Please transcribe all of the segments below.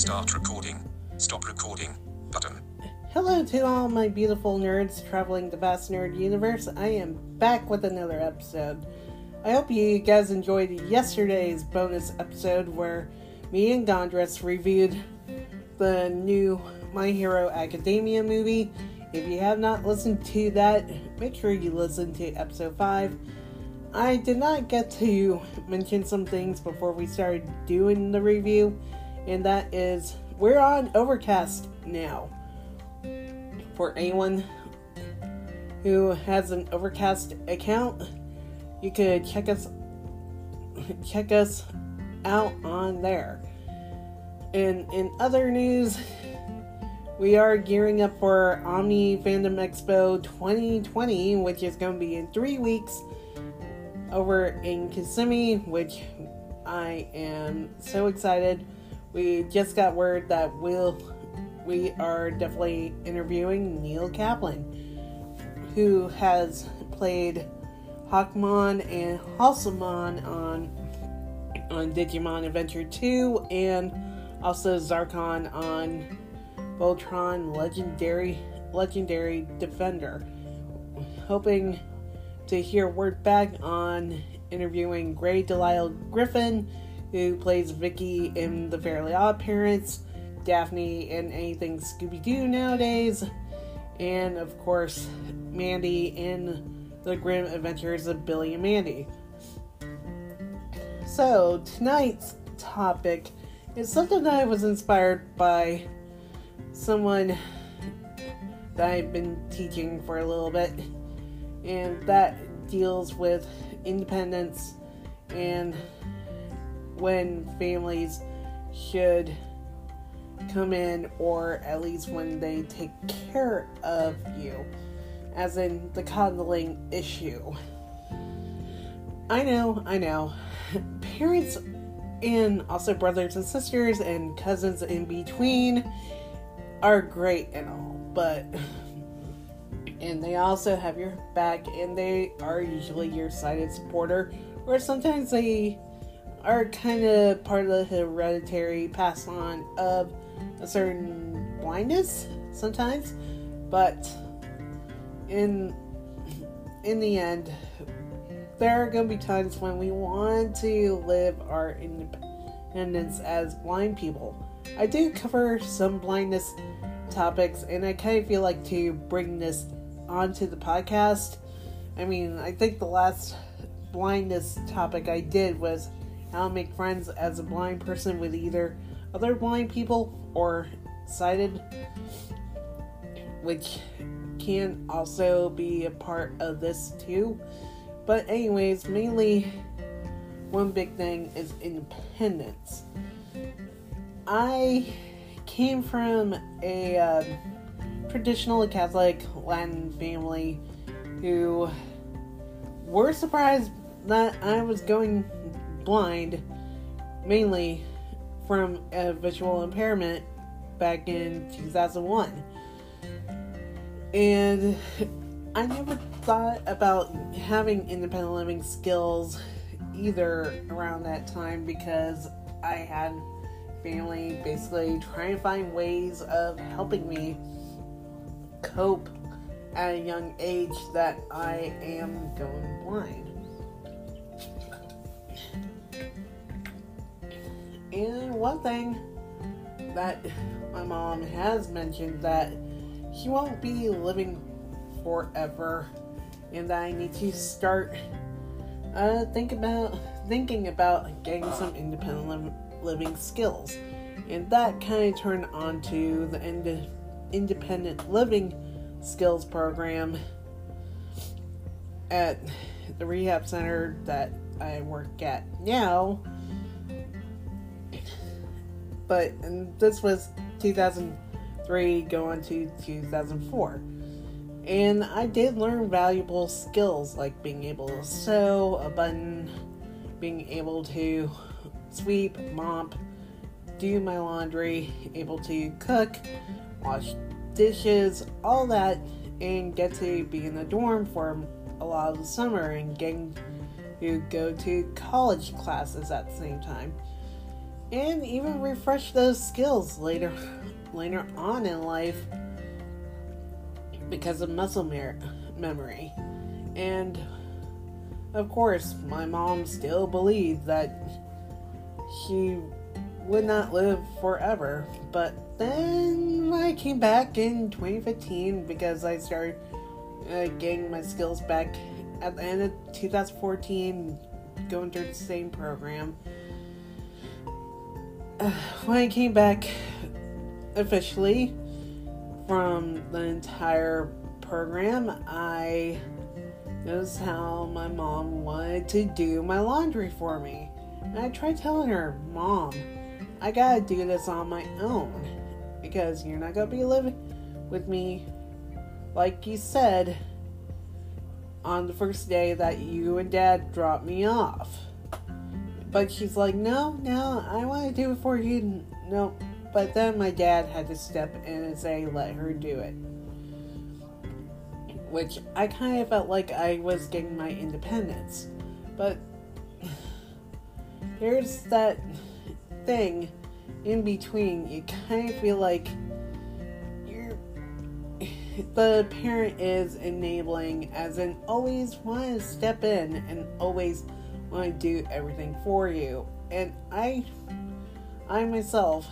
Start recording. Stop recording. Button. Hello to all my beautiful nerds traveling the vast nerd universe. I am back with another episode. I hope you guys enjoyed yesterday's bonus episode where me and Gondress reviewed the new My Hero Academia movie. If you have not listened to that, make sure you listen to episode 5. I did not get to mention some things before we started doing the review, and that is we're on Overcast now. For anyone who has an Overcast account, you could check us check us out on there. And in other news, we are gearing up for Omni Fandom Expo 2020, which is going to be in three weeks over in Kissimmee, which I am so excited. We just got word that we'll we are definitely interviewing Neil Kaplan, who has played Hawkmon and Halsemon on on Digimon Adventure 2 and also Zarkon on Voltron Legendary Legendary Defender. Hoping to hear word back on interviewing Grey Delisle Griffin, who plays Vicky in The Fairly Odd Parents, Daphne in anything Scooby Doo nowadays, and of course, Mandy in The Grim Adventures of Billy and Mandy. So, tonight's topic is something that I was inspired by someone that I've been teaching for a little bit and that deals with independence and when families should come in, or at least when they take care of you, as in the coddling issue. I know, I know. Parents and also brothers and sisters and cousins in between are great and all, but and they also have your back and they are usually your silent supporter or sometimes they are kind of part of the hereditary pass on of a certain blindness sometimes but in in the end there are going to be times when we want to live our independence as blind people i do cover some blindness topics and i kind of feel like to bring this onto the podcast. I mean, I think the last blindness topic I did was how to make friends as a blind person with either other blind people or sighted, which can also be a part of this too. But, anyways, mainly one big thing is independence. I came from a. Uh, traditional Catholic Latin family who were surprised that I was going blind, mainly from a visual impairment back in 2001. And I never thought about having independent living skills either around that time because I had family basically trying to find ways of helping me cope at a young age that I am going blind. And one thing that my mom has mentioned that she won't be living forever and that I need to start uh, think about thinking about getting some independent li- living skills. And that kind of turned on to the of independent living skills program at the rehab center that I work at now. But this was 2003 going to 2004. And I did learn valuable skills like being able to sew a button, being able to sweep, mop, do my laundry, able to cook, wash dishes, all that, and get to be in the dorm for a lot of the summer and getting to go to college classes at the same time. And even refresh those skills later later on in life because of muscle mer- memory. And of course, my mom still believed that she would not live forever. But then I came back in 2015 because I started uh, getting my skills back at the end of 2014, going through the same program. When I came back officially from the entire program, I noticed how my mom wanted to do my laundry for me. And I tried telling her, Mom, I gotta do this on my own because you're not gonna be living with me like you said on the first day that you and dad dropped me off. But she's like, no, no, I want to do it for you. No. But then my dad had to step in and say, let her do it. Which I kind of felt like I was getting my independence. But there's that thing in between. You kind of feel like you're the parent is enabling, as in always want to step in and always to do everything for you. And I, I myself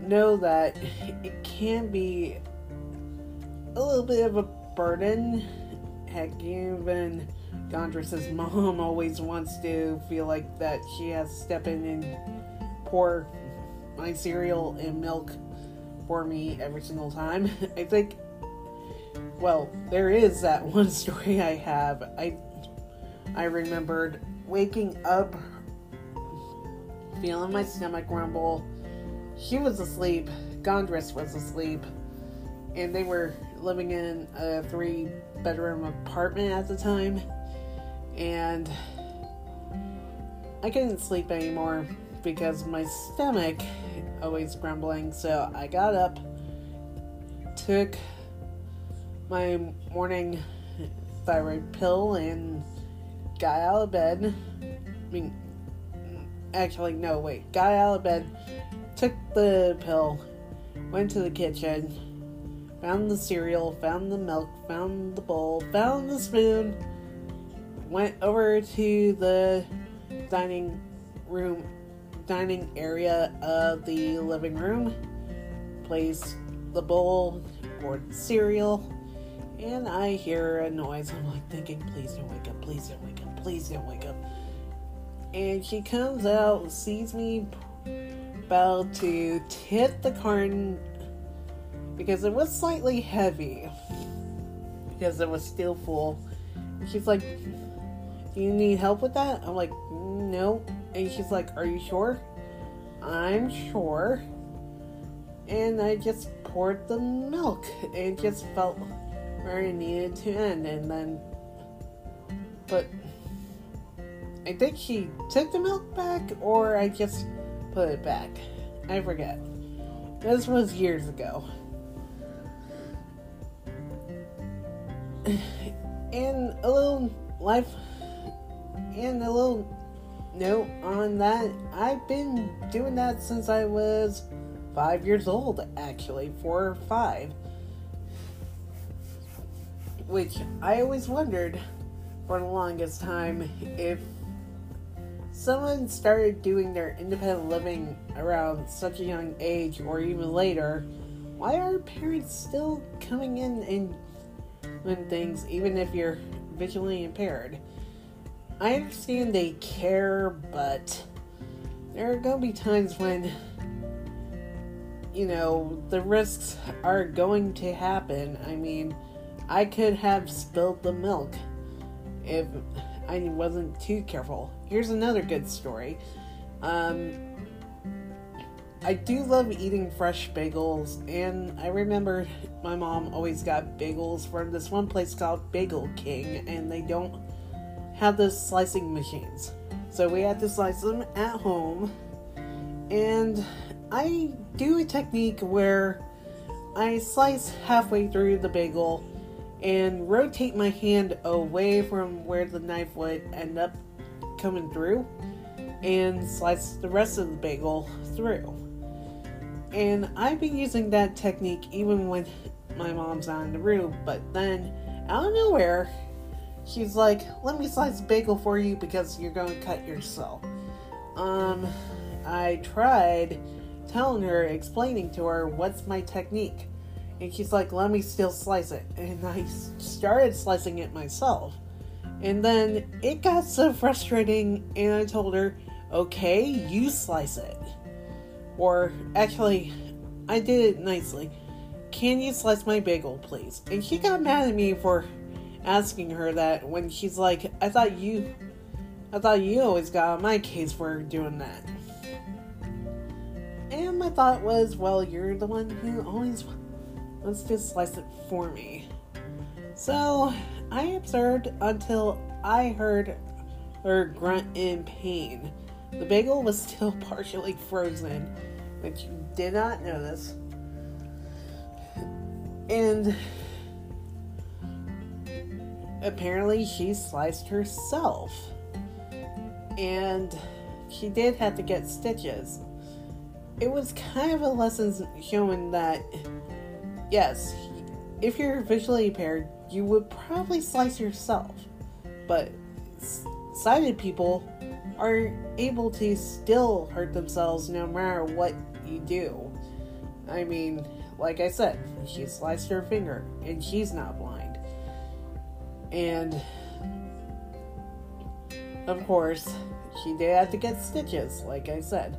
know that it can be a little bit of a burden. Heck, even Gondress's mom always wants to feel like that she has to step in and pour my cereal and milk for me every single time. I think, well, there is that one story I have. I I remembered waking up, feeling my stomach rumble. She was asleep. Gondress was asleep, and they were living in a three bedroom apartment at the time. And I couldn't sleep anymore because my stomach always grumbling. So I got up, took my morning thyroid pill, and got out of bed. I mean, actually, no, wait. Got out of bed, took the pill, went to the kitchen, found the cereal, found the milk, found the bowl, found the spoon, went over to the dining room, dining area of the living room, placed the bowl, poured cereal, and I hear a noise. I'm like thinking, please don't wake up, please don't wake up, please don't wake up. And she comes out, sees me about to tip the carton because it was slightly heavy because it was still full. She's like, Do you need help with that? I'm like, No. And she's like, Are you sure? I'm sure. And I just poured the milk. It just felt where it needed to end. And then, but I think she took the milk back, or I just put it back. I forget. This was years ago. And a little life, and a little note on that. I've been doing that since I was five years old, actually, four or five. Which I always wondered for the longest time if someone started doing their independent living around such a young age or even later, why are parents still coming in and doing things even if you're visually impaired? I understand they care, but there are going to be times when, you know, the risks are going to happen. I mean, I could have spilled the milk if I wasn't too careful. Here's another good story. Um, I do love eating fresh bagels, and I remember my mom always got bagels from this one place called Bagel King, and they don't have those slicing machines. So we had to slice them at home, and I do a technique where I slice halfway through the bagel and rotate my hand away from where the knife would end up coming through. and slice the rest of the bagel through. And I've been using that technique even when my mom's not in the room, but then out of nowhere, she's like, Let me slice the bagel for you because you're going to cut yourself. Um, I tried telling her, explaining to her what's my technique. And she's like, let me still slice it. And I started slicing it myself. And then it got so frustrating, and I told her, okay, you slice it. Or actually, I did it nicely. Can you slice my bagel, please? And she got mad at me for asking her that when she's like, I thought you. I thought you always got on my case for doing that. And my thought was, well, you're the one who always wants just slice it for me. So I observed until I heard her grunt in pain. The bagel was still partially frozen, which you did not notice. And apparently she sliced herself. And she did have to get stitches. It was kind of a lesson showing that, yes, if you're visually impaired, you would probably slice yourself. But sighted people are able to still hurt themselves no matter what you do. I mean, like I said, she sliced her finger and she's not blind. And of course, she did have to get stitches, like I said.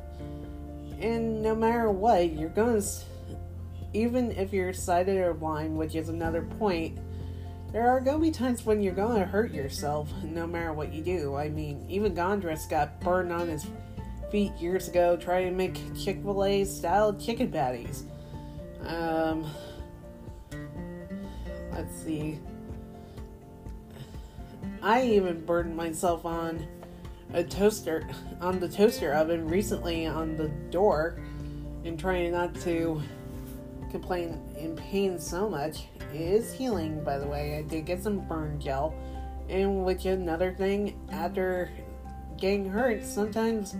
And no matter what, you're gonna, even if you're sighted or blind, which is another point, there are gonna be times when you're gonna hurt yourself, no matter what you do. I mean, even Gondress got burned on his feet years ago trying to make Chick fil A style chicken patties. Um, let's see. I even burned myself on a toaster on the toaster oven recently on the door and trying not to complain in pain so much. It is healing, by the way. I did get some burn gel. And which is another thing, after getting hurt, sometimes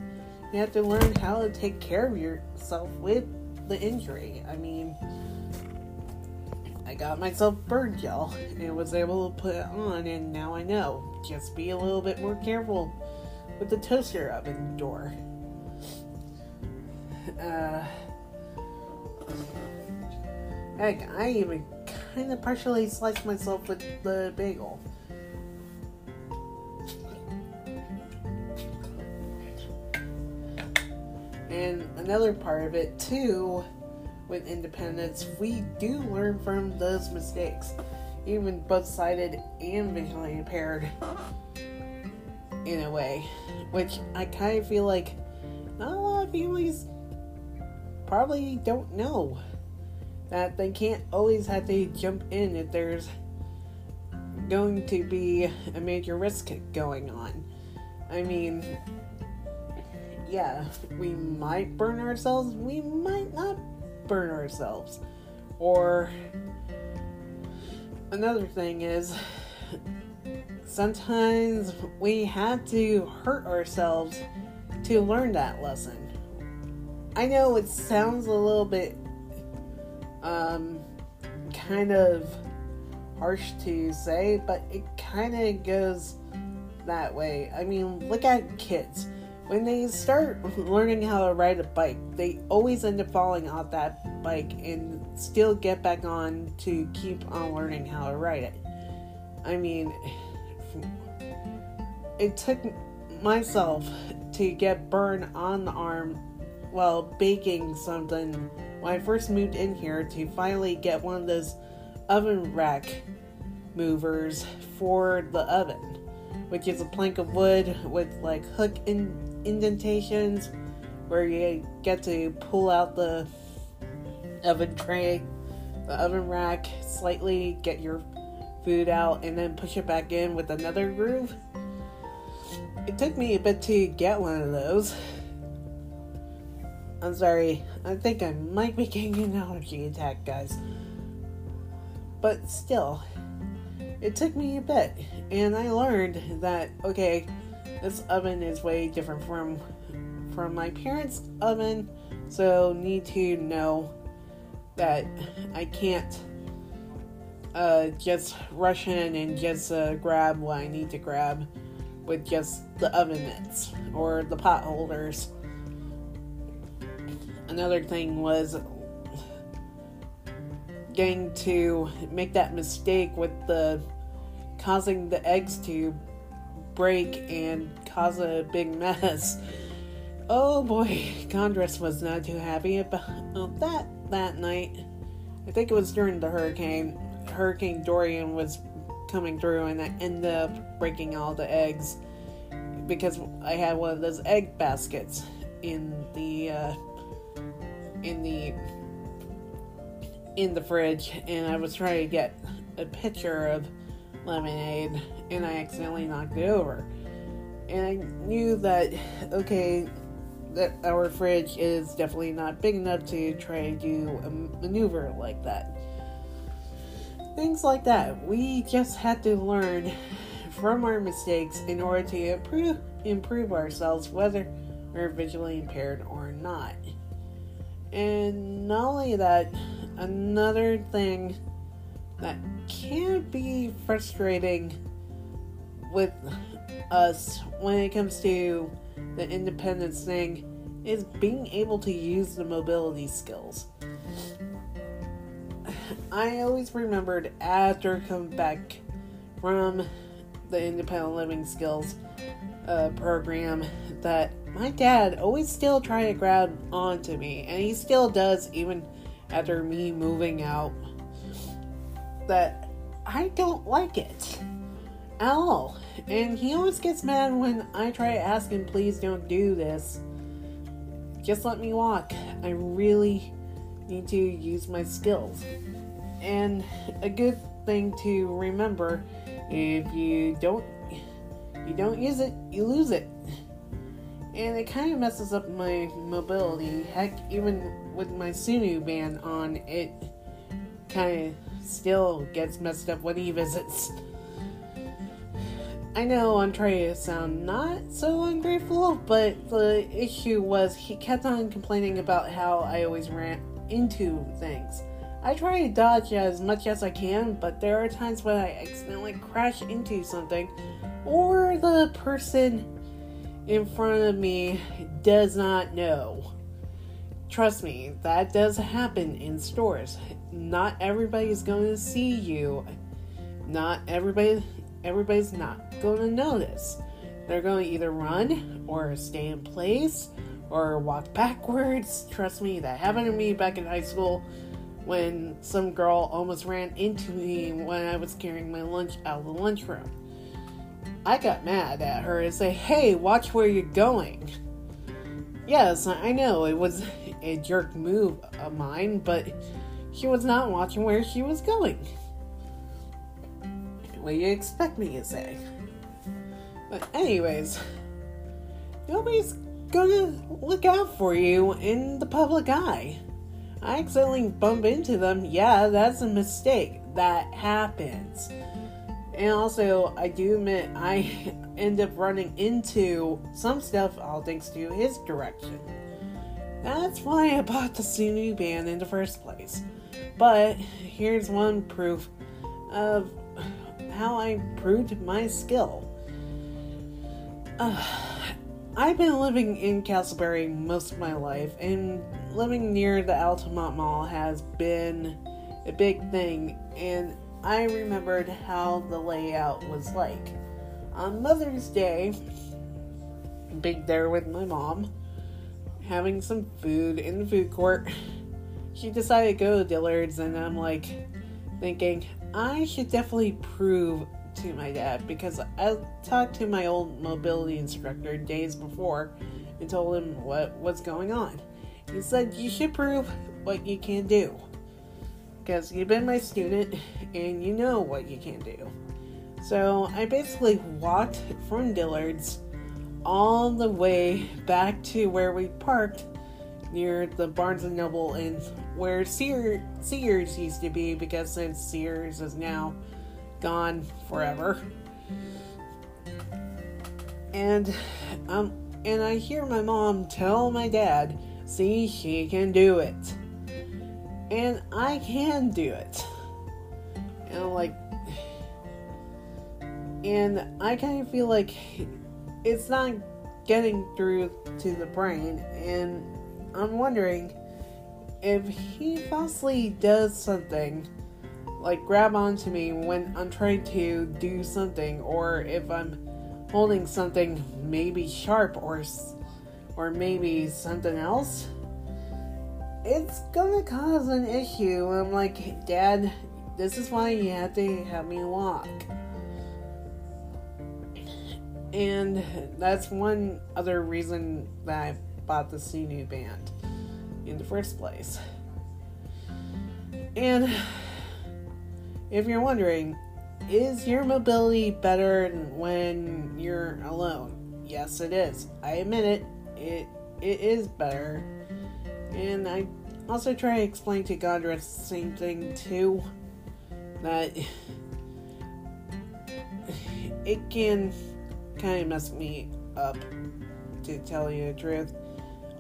you have to learn how to take care of yourself with the injury. I mean, I got myself burn gel and was able to put it on, and now I know. Just be a little bit more careful with the toaster oven door. Uh, heck, I even kind of partially sliced myself with the bagel. And another part of it, too, with independence, we do learn from those mistakes, even both sighted and visually impaired in a way, which I kind of feel like not a lot of families probably don't know that they can't always have to jump in if there's going to be a major risk going on. I mean, yeah, we might burn ourselves, we might not burn ourselves. Or another thing is sometimes we have to hurt ourselves to learn that lesson. I know it sounds a little bit um, kind of harsh to say, but it kind of goes that way. I mean, look at kids. When they start learning how to ride a bike, they always end up falling off that bike and still get back on to keep on learning how to ride it. I mean, it took myself to get burned on the arm while baking something when I first moved in here to finally get one of those oven rack movers for the oven, which is a plank of wood with like hook in- indentations where you get to pull out the oven tray, the oven rack, slightly get your food out, and then push it back in with another groove. It took me a bit to get one of those. I'm sorry, I think I might be getting an allergy attack, guys. But still, it took me a bit, and I learned that, okay, this oven is way different from from my parents' oven, so need to know that I can't uh, just rush in and just uh, grab what I need to grab with just the oven mitts or the pot holders. Another thing was getting to make that mistake with the causing the eggs to break and cause a big mess. Oh boy, Gondress was not too happy about that that night. I think it was during the hurricane. Hurricane Dorian was coming through and I ended up breaking all the eggs because I had one of those egg baskets in the uh, in the in the fridge and I was trying to get a pitcher of lemonade and I accidentally knocked it over. And I knew that okay that our fridge is definitely not big enough to try to do a maneuver like that. Things like that. We just had to learn from our mistakes in order to improve improve ourselves whether we're visually impaired or not. And not only that, another thing that can be frustrating with us when it comes to the independence thing is being able to use the mobility skills. I always remembered after coming back from the independent living skills uh, program that my dad always still tried to grab onto me, and he still does even after me moving out. That I don't like it at all. And he always gets mad when I try to ask him, please don't do this. Just let me walk. I really need to use my skills. And a good thing to remember if you don't you don't use it, you lose it. And it kind of messes up my mobility. Heck, even with my Sunu band on, it kind of still gets messed up when he visits. I know I'm trying to sound not so ungrateful, but the issue was he kept on complaining about how I always ran into things. I try to dodge as much as I can, but there are times when I accidentally crash into something, or the person in front of me does not know. Trust me, that does happen in stores. Not everybody's going to see you. Not everybody everybody's not going to notice. They're going to either run or stay in place or walk backwards. Trust me, that happened to me back in high school when some girl almost ran into me when I was carrying my lunch out of the lunchroom. I got mad at her and say, Hey, watch where you're going. Yes, I know it was a jerk move of mine, but she was not watching where she was going. What do you expect me to say? But, anyways, nobody's gonna look out for you in the public eye. I accidentally bump into them, yeah, that's a mistake. That happens. And also, I do admit, I end up running into some stuff all thanks to his direction. That's why I bought the Sunu band in the first place. But here's one proof of how I proved my skill. Uh, I've been living in Casselberry most of my life, and living near the Altamonte Mall has been a big thing, and I remembered how the layout was like. On Mother's Day, being there with my mom, having some food in the food court, she decided to go to Dillard's, and I'm like thinking, I should definitely prove to my dad because I talked to my old mobility instructor days before and told him what was going on. He said, You should prove what you can do because you've been my student and you know what you can do. So I basically walked from Dillard's all the way back to where we parked near the Barnes and Noble and where Sear, Sears used to be because since Sears is now gone forever. And um and I hear my mom tell my dad, "See, she can do it." And I can do it. And I'm like and I kind of feel like it's not getting through to the brain and I'm wondering if he falsely does something like grab onto me when I'm trying to do something, or if I'm holding something maybe sharp or or maybe something else, it's gonna cause an issue. I'm like, Dad, this is why you have to have me walk. And that's one other reason that I bought the Sunu band in the first place. And if you're wondering, is your mobility better when you're alone? Yes, it is. I admit it. It it is better. And I also try to explain to Gondra the same thing too. That it can kind of mess me up, to tell you the truth.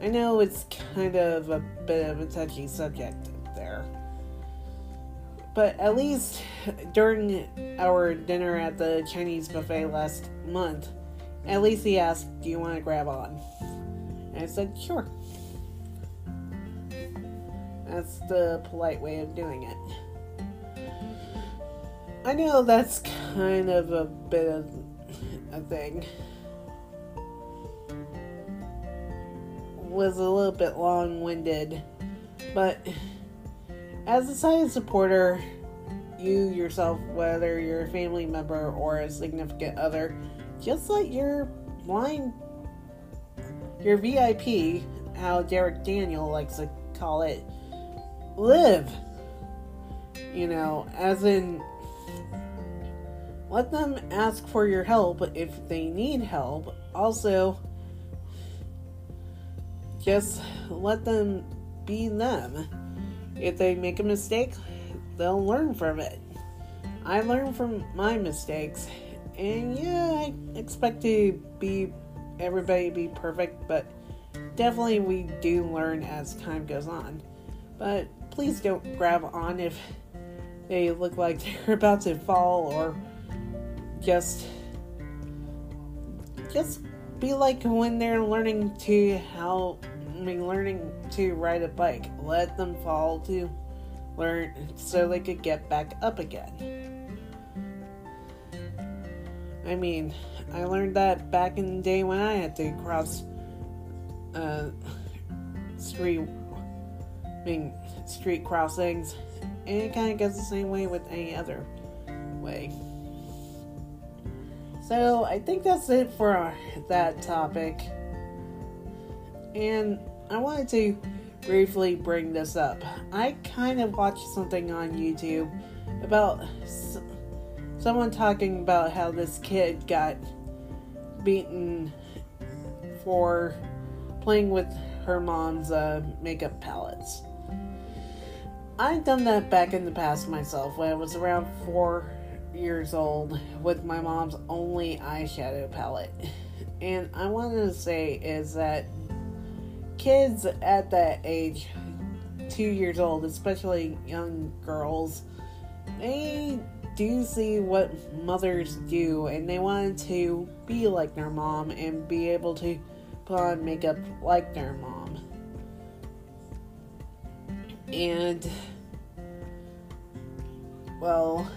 I know it's kind of a bit of a touchy subject there. But at least during our dinner at the Chinese buffet last month, at least he asked, Do you want to grab on? And I said, Sure. That's the polite way of doing it. I know that's kind of a bit of a thing. Was a little bit long winded, but as a science supporter, you yourself, whether you're a family member or a significant other, just let your blind, your VIP, how Derek Daniel likes to call it, live. You know, as in, let them ask for your help if they need help. Also, just let them be them. If they make a mistake, they'll learn from it. I learn from my mistakes, and yeah, I expect to be everybody be perfect, but definitely we do learn as time goes on. But please don't grab on if they look like they're about to fall or just just be like when they're learning to how I mean learning to ride a bike. Let them fall to learn so they could get back up again. I mean, I learned that back in the day when I had to cross uh, street I mean street crossings and it kind of goes the same way with any other way. So I think that's it for our, that topic. And I wanted to briefly bring this up. I kind of watched something on YouTube about s- someone talking about how this kid got beaten for playing with her mom's uh, makeup palettes. I've done that back in the past myself when I was around four years old with my mom's only eyeshadow palette. And I wanted to say is that kids at that age, two years old, especially young girls, they do see what mothers do and they want to be like their mom and be able to put on makeup like their mom. And, well,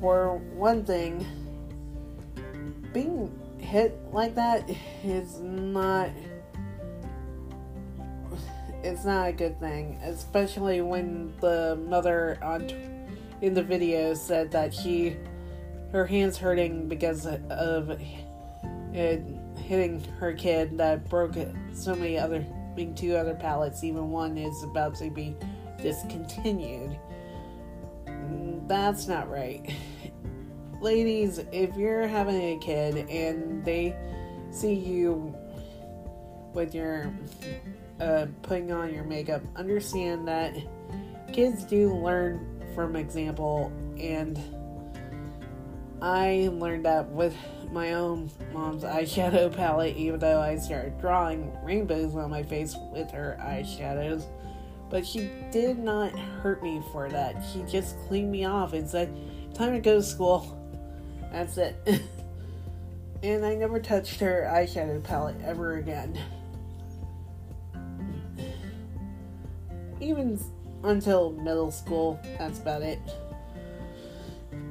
for one thing, being hit like that is not it's not a good thing, especially when the mother on in the video said that she her hands hurting because of it hitting her kid that broke so many other being two other palettes even one is about to be discontinued. That's not right. Ladies if you're having a kid and they see you with your uh, putting on your makeup, understand that kids do learn from example, and I learned that with my own mom's eyeshadow palette, even though I started drawing rainbows on my face with her eyeshadows. But she did not hurt me for that. She just cleaned me off and said, Time to go to school. That's it. and I never touched her eyeshadow palette ever again. Even until middle school, that's about it.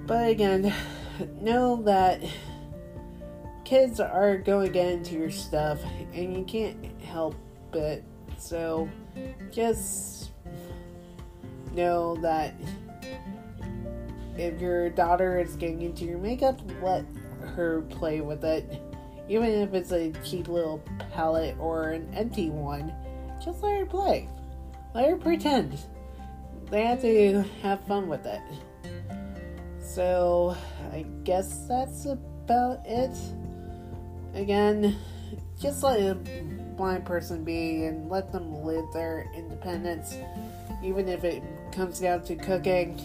But again, know that kids are going to get into your stuff and you can't help it. So just know that if your daughter is getting into your makeup, let her play with it. Even if it's a cheap little palette or an empty one, just let her play. Let her pretend. They have to have fun with it. So, I guess that's about it. Again, just let a blind person be and let them live their independence, even if it comes down to cooking,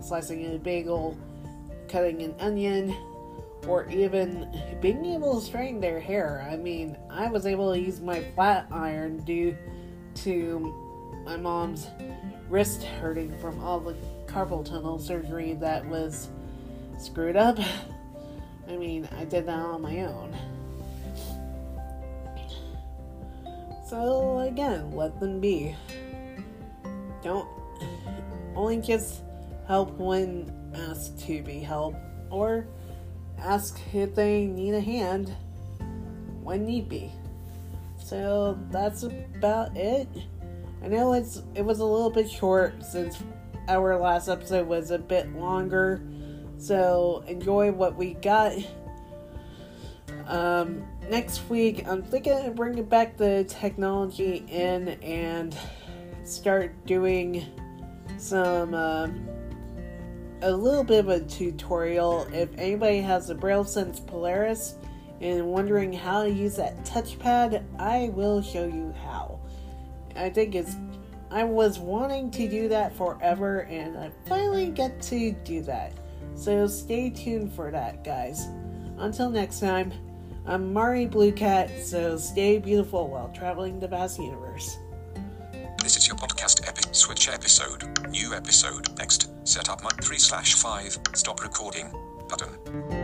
slicing a bagel, cutting an onion, or even being able to straighten their hair. I mean, I was able to use my flat iron due to my mom's wrist hurting from all the carpal tunnel surgery that was screwed up. I mean, I did that on my own. So, again, let them be. Don't only just help when asked to be helped, or ask if they need a hand when need be. So that's about it. I know it's it was a little bit short since our last episode was a bit longer. So enjoy what we got. Um, next week, I'm thinking of bringing back the technology in and start doing some uh, a little bit of a tutorial. If anybody has a Braille Sense Polaris and wondering how to use that touchpad, I will show you how. I think it's I was wanting to do that forever and I finally get to do that. So stay tuned for that, guys. Until next time, I'm Mari Blue Cat, so stay beautiful while traveling the vast universe. This is your podcast epic switch episode. New episode next. Set up mod 3 slash 5. Stop recording. Button.